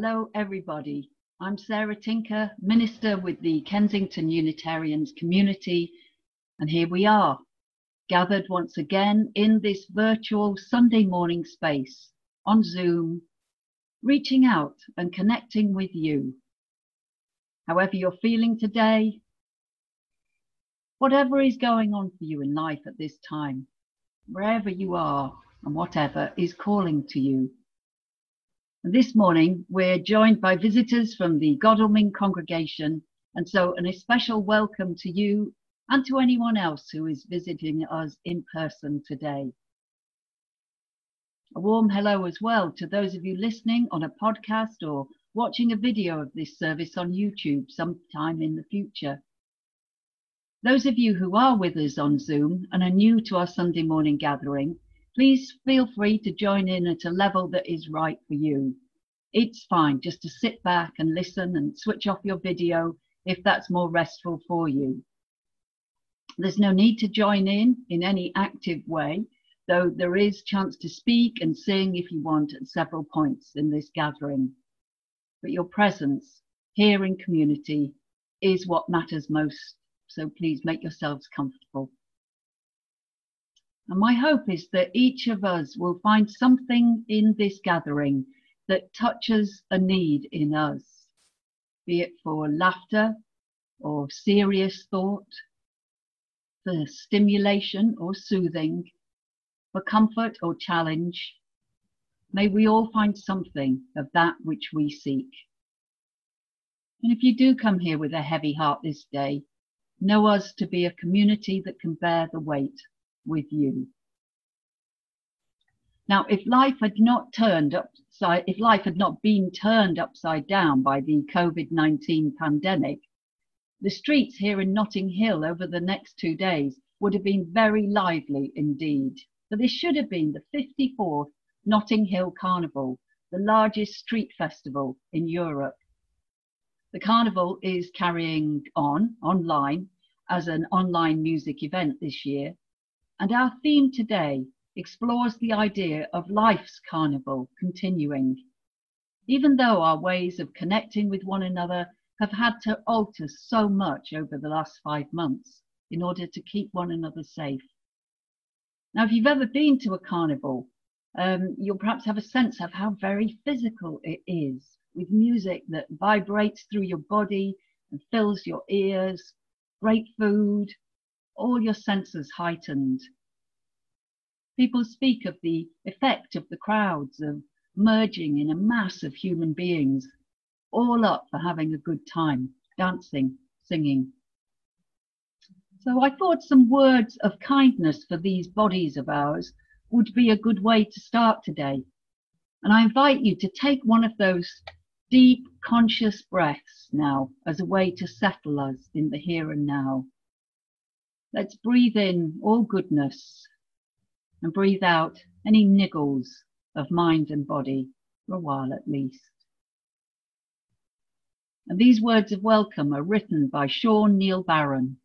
Hello everybody. I'm Sarah Tinker, Minister with the Kensington Unitarians community, and here we are, gathered once again in this virtual Sunday morning space on Zoom, reaching out and connecting with you. However you're feeling today, whatever is going on for you in life at this time, wherever you are and whatever is calling to you. This morning, we're joined by visitors from the Godalming congregation, and so an especial welcome to you and to anyone else who is visiting us in person today. A warm hello as well to those of you listening on a podcast or watching a video of this service on YouTube sometime in the future. Those of you who are with us on Zoom and are new to our Sunday morning gathering, please feel free to join in at a level that is right for you. It's fine just to sit back and listen and switch off your video if that's more restful for you. There's no need to join in in any active way, though there is chance to speak and sing if you want at several points in this gathering. But your presence here in community is what matters most, so please make yourselves comfortable. And my hope is that each of us will find something in this gathering that touches a need in us, be it for laughter or serious thought, for stimulation or soothing, for comfort or challenge. May we all find something of that which we seek. And if you do come here with a heavy heart this day, know us to be a community that can bear the weight with you. Now, if life had not turned upside, if life had not been turned upside down by the COVID-19 pandemic, the streets here in Notting Hill over the next two days would have been very lively indeed. But this should have been the 54th Notting Hill Carnival, the largest street festival in Europe. The carnival is carrying on online as an online music event this year and our theme today explores the idea of life's carnival continuing. Even though our ways of connecting with one another have had to alter so much over the last five months in order to keep one another safe. Now, if you've ever been to a carnival, um, you'll perhaps have a sense of how very physical it is, with music that vibrates through your body and fills your ears, great food, all your senses heightened. People speak of the effect of the crowds, of merging in a mass of human beings, all up for having a good time, dancing, singing. So I thought some words of kindness for these bodies of ours would be a good way to start today. And I invite you to take one of those deep conscious breaths now as a way to settle us in the here and now. Let's breathe in all goodness and breathe out any niggles of mind and body for a while at least. And these words of welcome are written by Sean Neil Barron.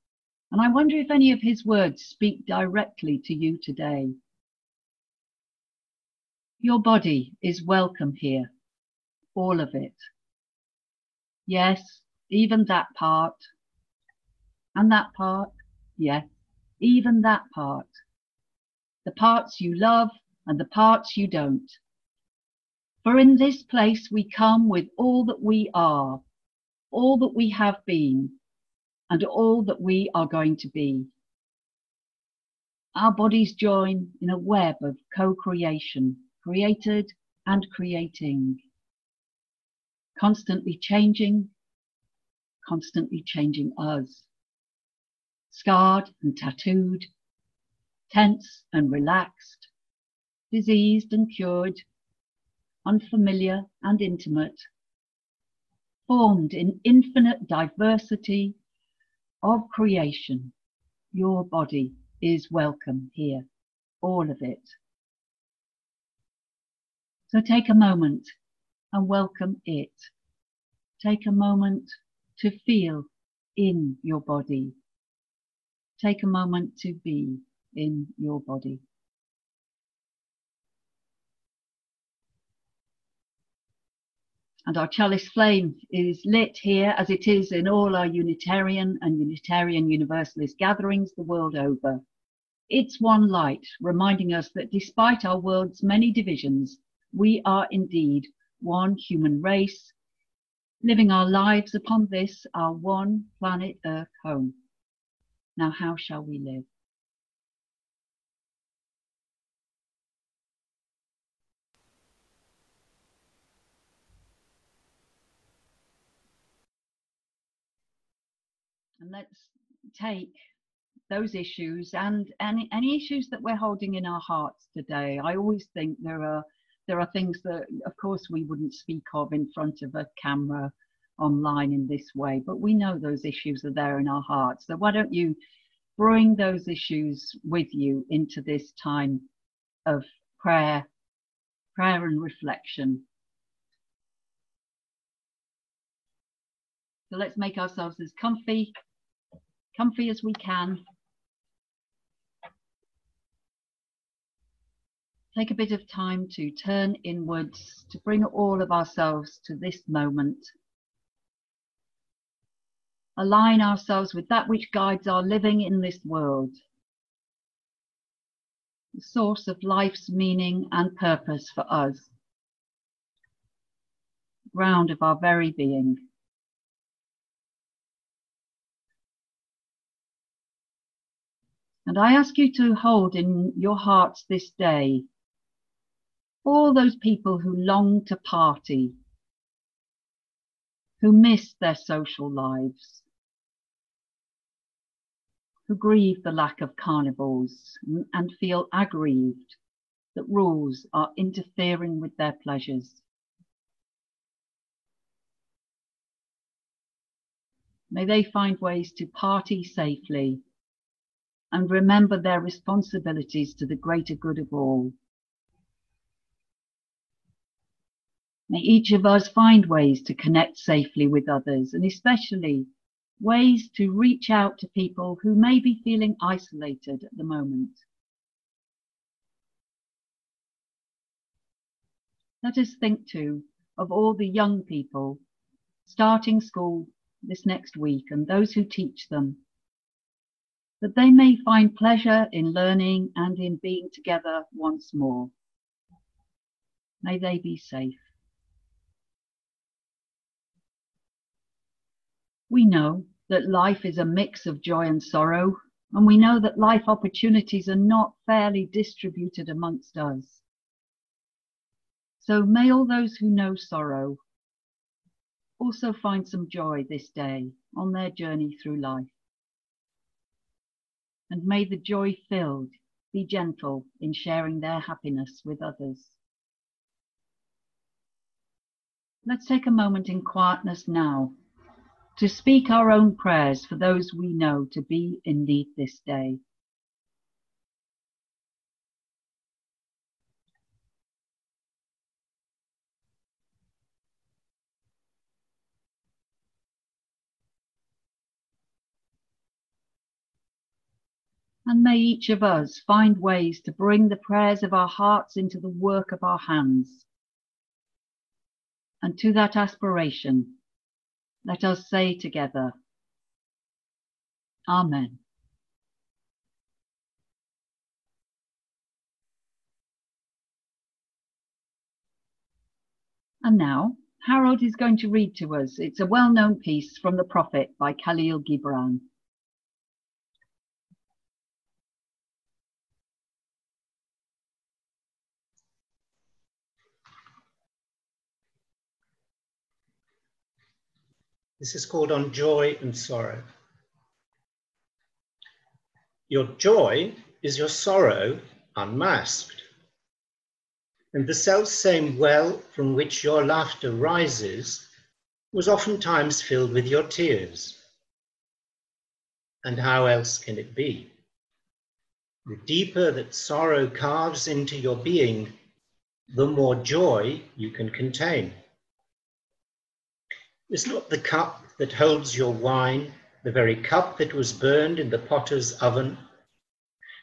And I wonder if any of his words speak directly to you today. Your body is welcome here, all of it. Yes, even that part. And that part, yes, even that part the parts you love and the parts you don't. For in this place we come with all that we are, all that we have been, and all that we are going to be. Our bodies join in a web of co-creation, created and creating, constantly changing, constantly changing us, scarred and tattooed, tense and relaxed, diseased and cured, unfamiliar and intimate, formed in infinite diversity of creation. Your body is welcome here, all of it. So take a moment and welcome it. Take a moment to feel in your body. Take a moment to be in your body. And our chalice flame is lit here as it is in all our Unitarian and Unitarian Universalist gatherings the world over. It's one light, reminding us that despite our world's many divisions, we are indeed one human race, living our lives upon this, our one planet Earth home. Now, how shall we live? And let's take those issues and any, any issues that we're holding in our hearts today. I always think there are there are things that of course we wouldn't speak of in front of a camera online in this way, but we know those issues are there in our hearts. So why don't you bring those issues with you into this time of prayer, prayer and reflection. So let's make ourselves as comfy comfy as we can. Take a bit of time to turn inwards, to bring all of ourselves to this moment. Align ourselves with that which guides our living in this world. The source of life's meaning and purpose for us. Ground of our very being. And I ask you to hold in your hearts this day all those people who long to party, who miss their social lives, who grieve the lack of carnivals and feel aggrieved that rules are interfering with their pleasures. May they find ways to party safely and remember their responsibilities to the greater good of all. May each of us find ways to connect safely with others and especially ways to reach out to people who may be feeling isolated at the moment. Let us think too of all the young people starting school this next week and those who teach them that they may find pleasure in learning and in being together once more. May they be safe. We know that life is a mix of joy and sorrow, and we know that life opportunities are not fairly distributed amongst us. So may all those who know sorrow also find some joy this day on their journey through life and may the joy filled be gentle in sharing their happiness with others. Let's take a moment in quietness now to speak our own prayers for those we know to be in need this day. And may each of us find ways to bring the prayers of our hearts into the work of our hands. And to that aspiration, let us say together, Amen. And now, Harold is going to read to us. It's a well known piece from the Prophet by Khalil Gibran. This is called On Joy and Sorrow. Your joy is your sorrow unmasked. And the self same well from which your laughter rises was oftentimes filled with your tears. And how else can it be? The deeper that sorrow carves into your being, the more joy you can contain. Is not the cup that holds your wine the very cup that was burned in the potter's oven?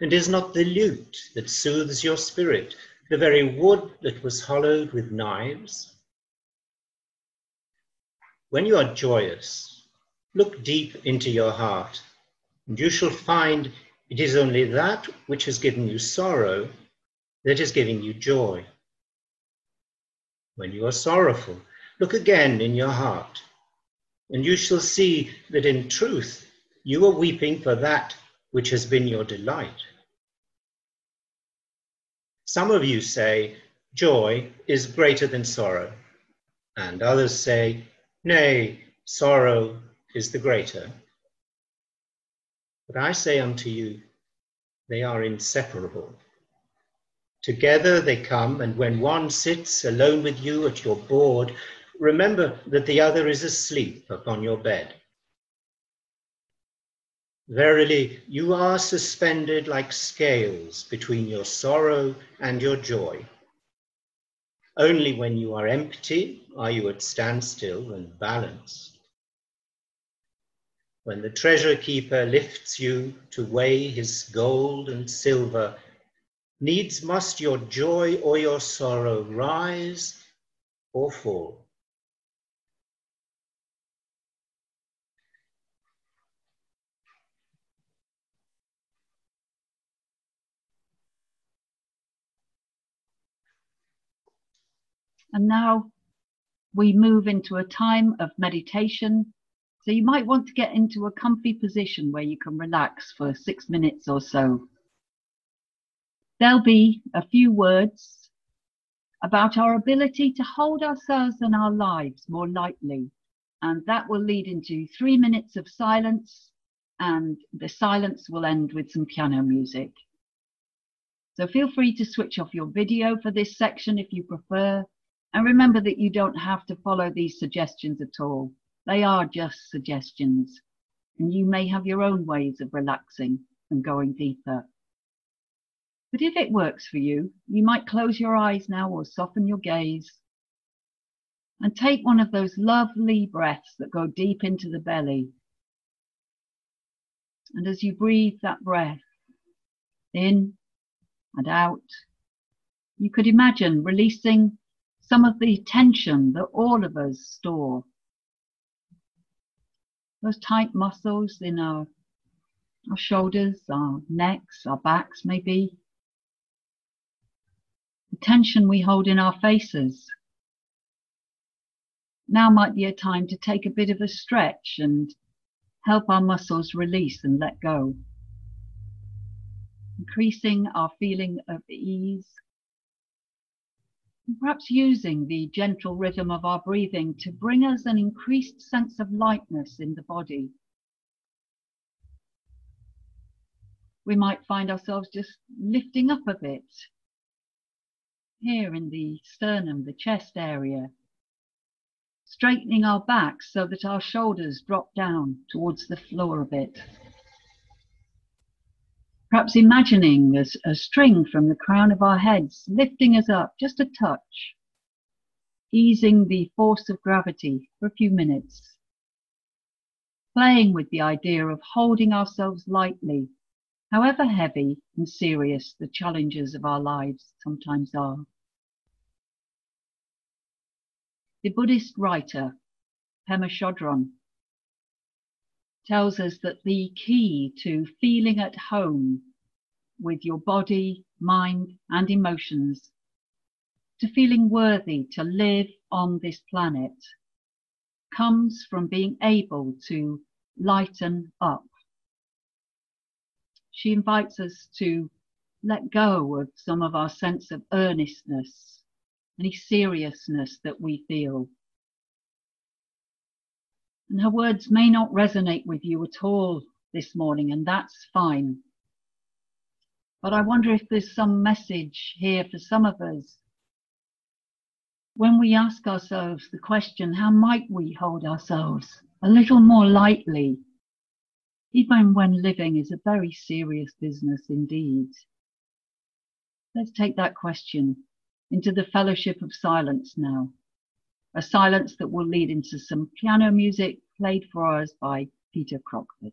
And is not the lute that soothes your spirit the very wood that was hollowed with knives? when you are joyous, look deep into your heart, and you shall find it is only that which has given you sorrow that is giving you joy. When you are sorrowful, look again in your heart, and you shall see that in truth you are weeping for that which has been your delight. Some of you say, Joy is greater than sorrow, and others say, Nay, sorrow is the greater. But I say unto you, they are inseparable. Together they come, and when one sits alone with you at your board, remember that the other is asleep upon your bed. Verily, you are suspended like scales between your sorrow and your joy. Only when you are empty are you at standstill and balanced. When the treasure keeper lifts you to weigh his gold and silver, needs must your joy or your sorrow rise or fall. And now we move into a time of meditation. So you might want to get into a comfy position where you can relax for six minutes or so. There'll be a few words about our ability to hold ourselves and our lives more lightly. And that will lead into three minutes of silence, and the silence will end with some piano music. So feel free to switch off your video for this section if you prefer, and remember that you don't have to follow these suggestions at all. They are just suggestions, and you may have your own ways of relaxing and going deeper. But if it works for you, you might close your eyes now or soften your gaze and take one of those lovely breaths that go deep into the belly. And as you breathe that breath in and out, you could imagine releasing some of the tension that all of us store. Those tight muscles in our, our shoulders, our necks, our backs, maybe. The tension we hold in our faces. Now might be a time to take a bit of a stretch and help our muscles release and let go. Increasing our feeling of ease perhaps using the gentle rhythm of our breathing to bring us an increased sense of lightness in the body. We might find ourselves just lifting up a bit here in the sternum, the chest area, straightening our backs so that our shoulders drop down towards the floor a bit. Perhaps imagining a, a string from the crown of our heads lifting us up just a touch, easing the force of gravity for a few minutes. Playing with the idea of holding ourselves lightly, however heavy and serious the challenges of our lives sometimes are. The Buddhist writer Pema Chodron tells us that the key to feeling at home with your body, mind, and emotions, to feeling worthy to live on this planet, comes from being able to lighten up. She invites us to let go of some of our sense of earnestness, any seriousness that we feel and her words may not resonate with you at all this morning, and that's fine. But I wonder if there's some message here for some of us. When we ask ourselves the question, how might we hold ourselves a little more lightly, even when living is a very serious business indeed? Let's take that question into the fellowship of silence now a silence that will lead into some piano music played for us by Peter Crockford.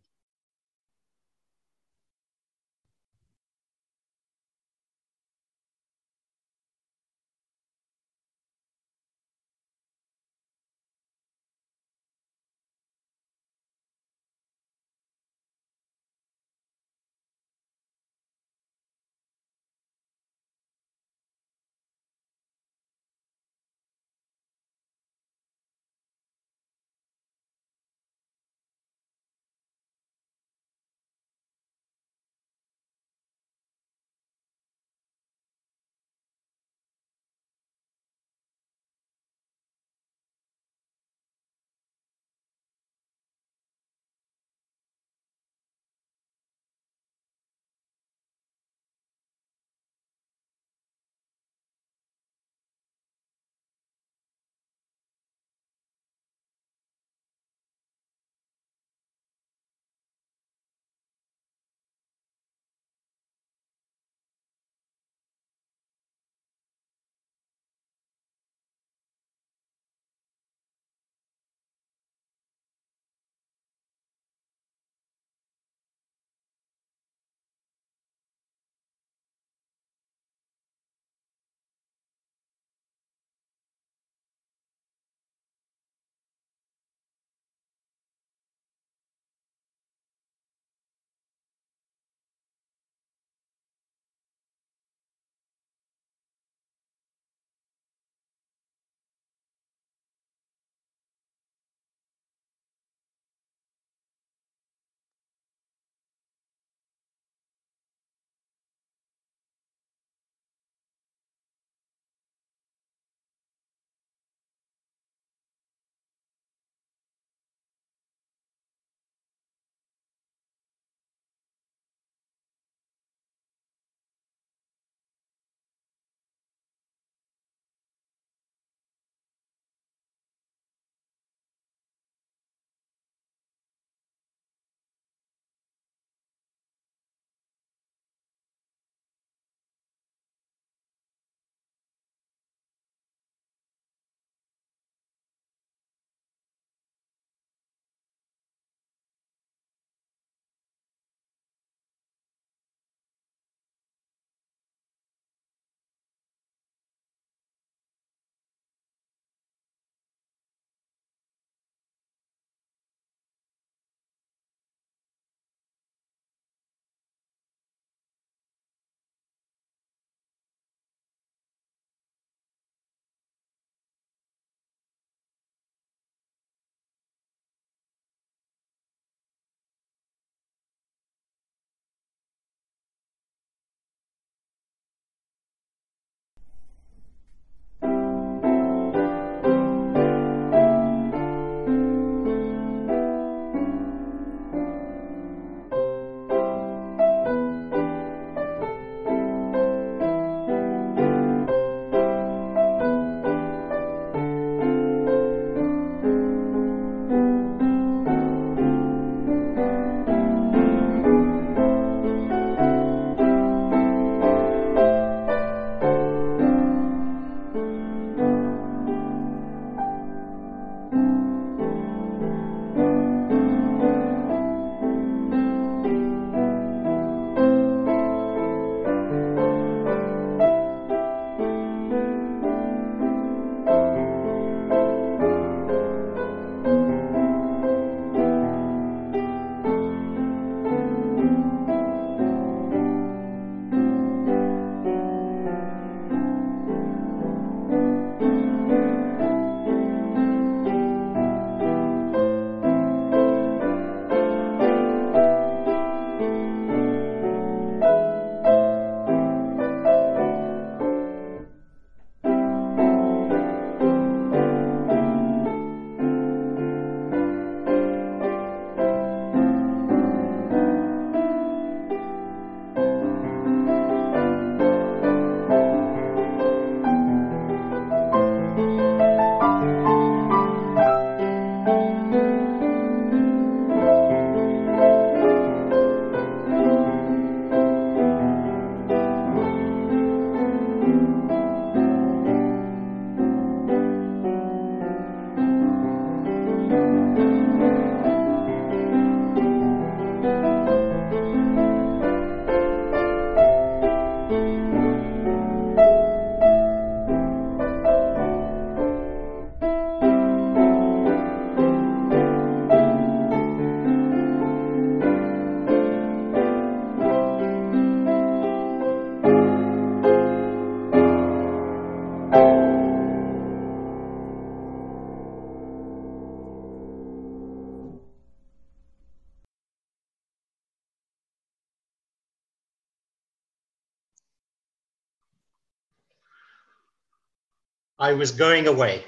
I was going away.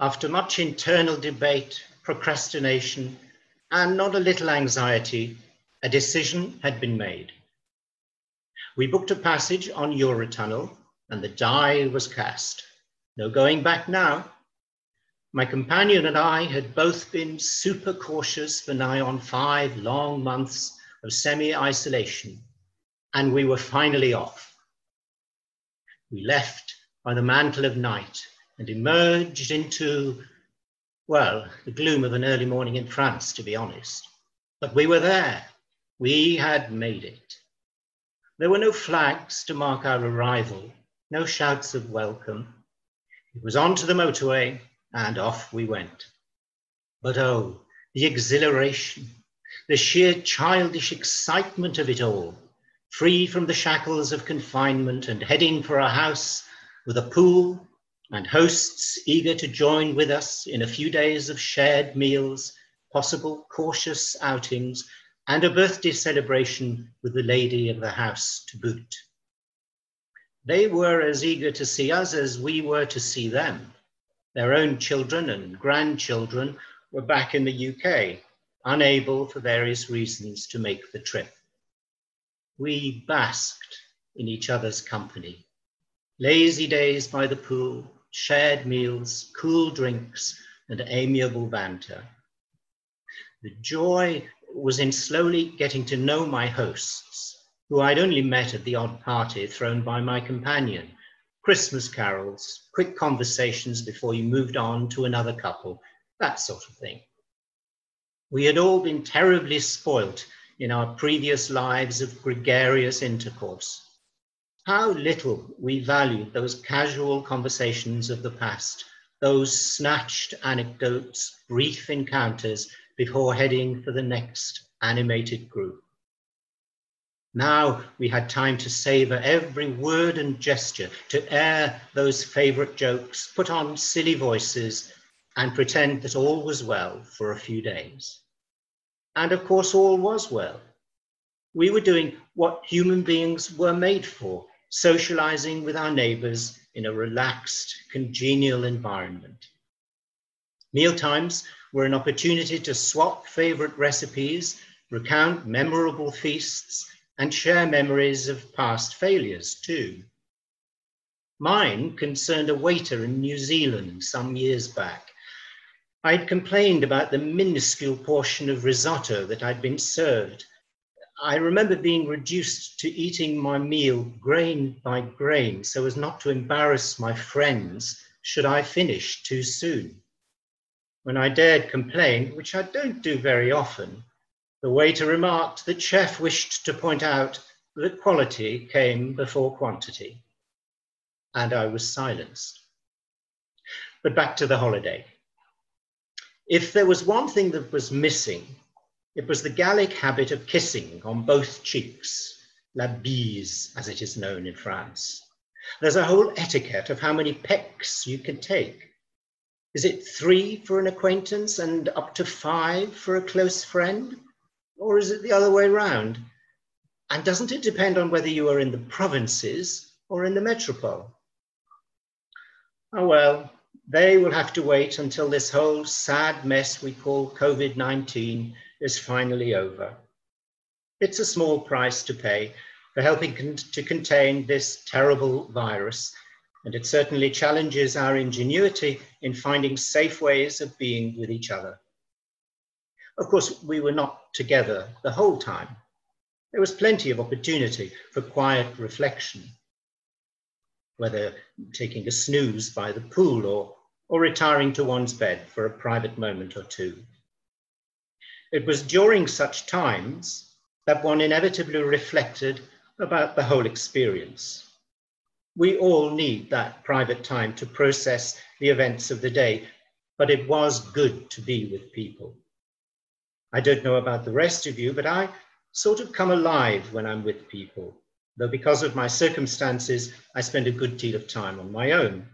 After much internal debate, procrastination, and not a little anxiety, a decision had been made. We booked a passage on Eurotunnel and the die was cast. No going back now. My companion and I had both been super cautious for nigh on five long months of semi isolation, and we were finally off. We left by the mantle of night and emerged into, well, the gloom of an early morning in France, to be honest. But we were there. We had made it. There were no flags to mark our arrival, no shouts of welcome. It was on to the motorway, and off we went. But oh, the exhilaration, the sheer childish excitement of it all, free from the shackles of confinement and heading for a house with a pool and hosts eager to join with us in a few days of shared meals, possible cautious outings, and a birthday celebration with the lady of the house to boot. They were as eager to see us as we were to see them. Their own children and grandchildren were back in the UK, unable for various reasons to make the trip. We basked in each other's company. Lazy days by the pool, shared meals, cool drinks, and amiable banter. The joy was in slowly getting to know my hosts, who I'd only met at the odd party thrown by my companion. Christmas carols, quick conversations before you moved on to another couple, that sort of thing. We had all been terribly spoilt in our previous lives of gregarious intercourse. How little we valued those casual conversations of the past, those snatched anecdotes, brief encounters before heading for the next animated group. Now we had time to savor every word and gesture, to air those favorite jokes, put on silly voices, and pretend that all was well for a few days. And of course, all was well. We were doing what human beings were made for, socializing with our neighbors in a relaxed, congenial environment. Mealtimes were an opportunity to swap favorite recipes, recount memorable feasts, and share memories of past failures too. Mine concerned a waiter in New Zealand some years back. I'd complained about the minuscule portion of risotto that I'd been served. I remember being reduced to eating my meal grain by grain so as not to embarrass my friends should I finish too soon. When I dared complain, which I don't do very often, the waiter remarked that chef wished to point out that quality came before quantity. And I was silenced. But back to the holiday. If there was one thing that was missing, it was the Gallic habit of kissing on both cheeks, la bise, as it is known in France. There's a whole etiquette of how many pecks you can take. Is it three for an acquaintance and up to five for a close friend? Or is it the other way around? And doesn't it depend on whether you are in the provinces or in the metropole? Oh well, they will have to wait until this whole sad mess we call COVID 19 is finally over. It's a small price to pay for helping con to contain this terrible virus, and it certainly challenges our ingenuity in finding safe ways of being with each other. Of course, we were not together the whole time. There was plenty of opportunity for quiet reflection, whether taking a snooze by the pool or, or retiring to one's bed for a private moment or two. It was during such times that one inevitably reflected about the whole experience. We all need that private time to process the events of the day, but it was good to be with people. I don't know about the rest of you, but I sort of come alive when I'm with people, though because of my circumstances, I spend a good deal of time on my own.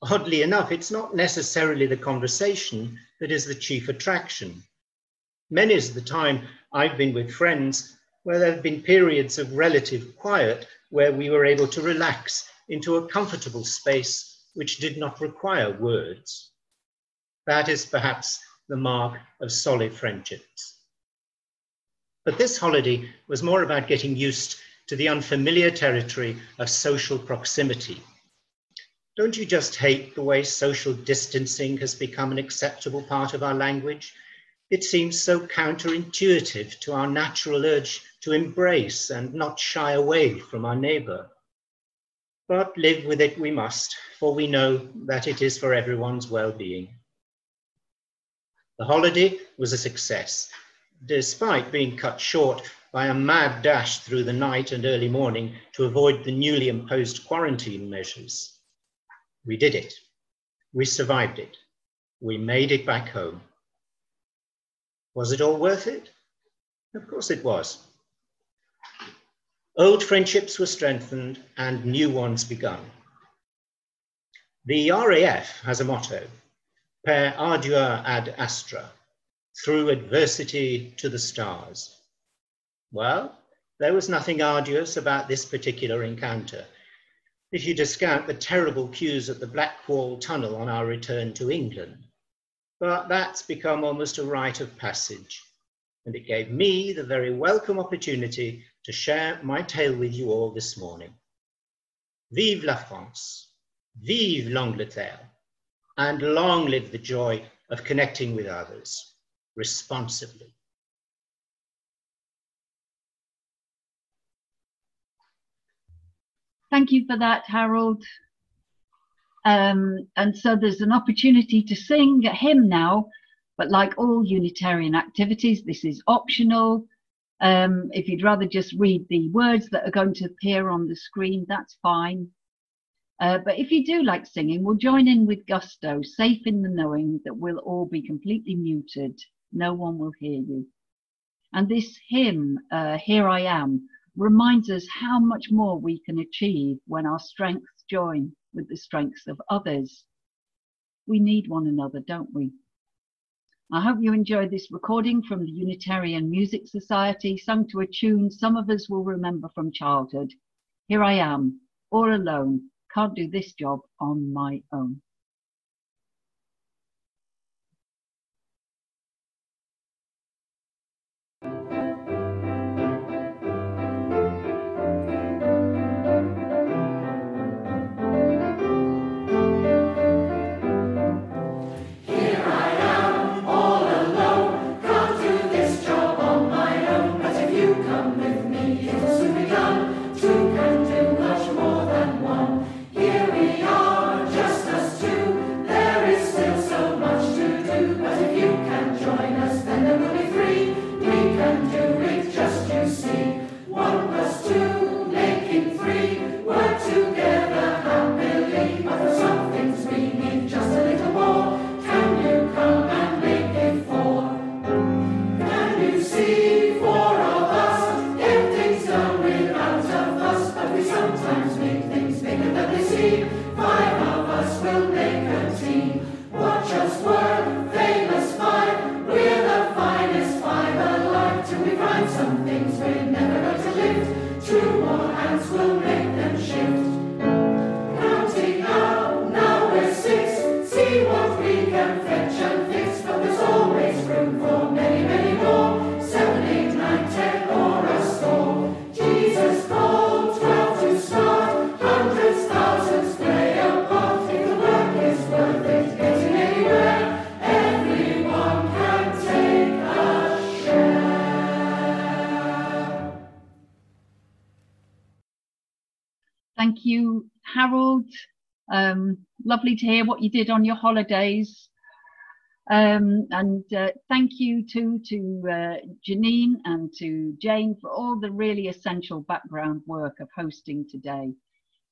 Oddly enough, it's not necessarily the conversation that is the chief attraction. Many is the time I've been with friends where there have been periods of relative quiet where we were able to relax into a comfortable space which did not require words. That is perhaps the mark of solid friendships. But this holiday was more about getting used to the unfamiliar territory of social proximity. Don't you just hate the way social distancing has become an acceptable part of our language? It seems so counterintuitive to our natural urge to embrace and not shy away from our neighbor. But live with it we must, for we know that it is for everyone's well being. The holiday was a success, despite being cut short by a mad dash through the night and early morning to avoid the newly imposed quarantine measures. We did it. We survived it. We made it back home. Was it all worth it? Of course it was. Old friendships were strengthened and new ones begun. The RAF has a motto per ardua ad astra, through adversity to the stars. Well, there was nothing arduous about this particular encounter. If you discount the terrible queues at the Blackwall Tunnel on our return to England. But that's become almost a rite of passage. And it gave me the very welcome opportunity to share my tale with you all this morning. Vive la France! Vive l'Angleterre! and long live the joy of connecting with others responsibly. Thank you for that, Harold. Um, and so there's an opportunity to sing a hymn now, but like all Unitarian activities, this is optional. Um, if you'd rather just read the words that are going to appear on the screen, that's fine. Uh, but if you do like singing, we'll join in with gusto, safe in the knowing that we'll all be completely muted. No one will hear you. And this hymn, uh, Here I Am, reminds us how much more we can achieve when our strengths join with the strengths of others. We need one another, don't we? I hope you enjoyed this recording from the Unitarian Music Society, sung to a tune some of us will remember from childhood. Here I am, all alone, can't do this job on my own. Lovely to hear what you did on your holidays. Um, and uh, thank you too to uh, Janine and to Jane for all the really essential background work of hosting today.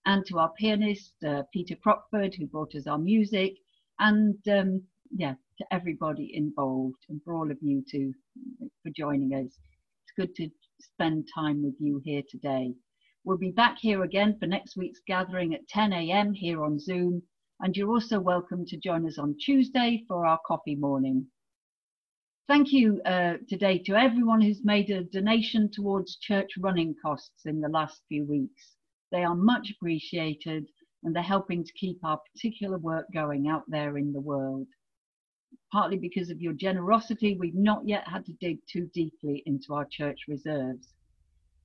And to our pianist, uh, Peter Crockford, who brought us our music. And um, yeah, to everybody involved and for all of you too for joining us. It's good to spend time with you here today. We'll be back here again for next week's gathering at 10 a.m. here on Zoom and you're also welcome to join us on Tuesday for our coffee morning. Thank you uh, today to everyone who's made a donation towards church running costs in the last few weeks. They are much appreciated and they're helping to keep our particular work going out there in the world. Partly because of your generosity, we've not yet had to dig too deeply into our church reserves.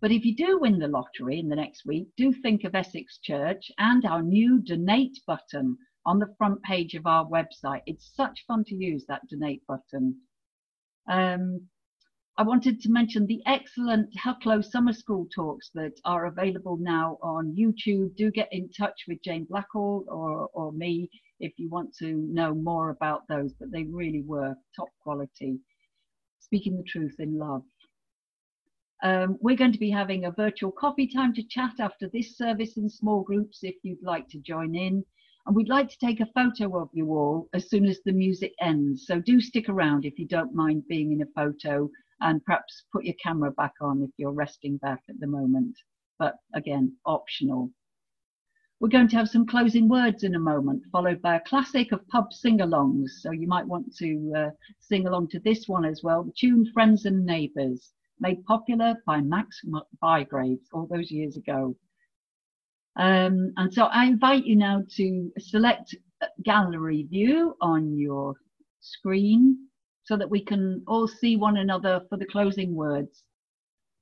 But if you do win the lottery in the next week, do think of Essex Church and our new donate button on the front page of our website. It's such fun to use that donate button. Um, I wanted to mention the excellent Hucklow Summer School talks that are available now on YouTube. Do get in touch with Jane Blackall or, or me if you want to know more about those, but they really were top quality. Speaking the truth in love. Um, we're going to be having a virtual coffee time to chat after this service in small groups if you'd like to join in. And we'd like to take a photo of you all as soon as the music ends. So do stick around if you don't mind being in a photo and perhaps put your camera back on if you're resting back at the moment. But again, optional. We're going to have some closing words in a moment, followed by a classic of pub sing-alongs. So you might want to uh, sing along to this one as well. The tune Friends and Neighbours made popular by Max Bygraves all those years ago. Um, and so I invite you now to select gallery view on your screen so that we can all see one another for the closing words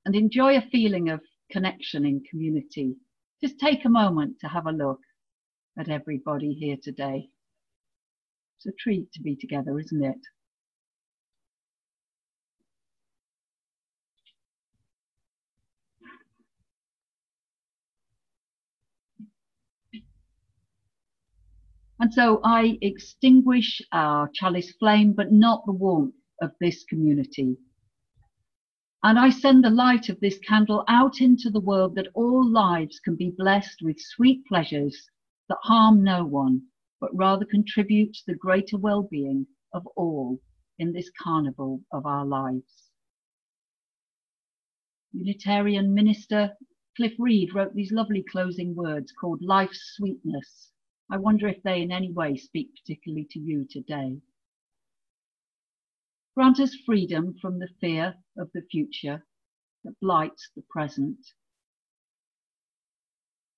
and enjoy a feeling of connection in community. Just take a moment to have a look at everybody here today. It's a treat to be together, isn't it? And so I extinguish our chalice flame, but not the warmth of this community. And I send the light of this candle out into the world that all lives can be blessed with sweet pleasures that harm no one, but rather contribute to the greater well being of all in this carnival of our lives. Unitarian minister Cliff Reed wrote these lovely closing words called Life's Sweetness I wonder if they in any way speak particularly to you today. Grant us freedom from the fear of the future that blights the present.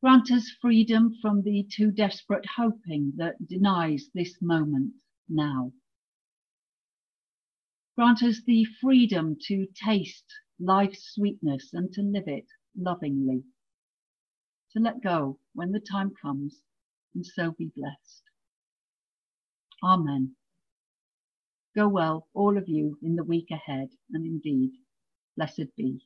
Grant us freedom from the too desperate hoping that denies this moment now. Grant us the freedom to taste life's sweetness and to live it lovingly. To let go when the time comes and so be blessed. Amen. Go well, all of you, in the week ahead, and indeed, blessed be.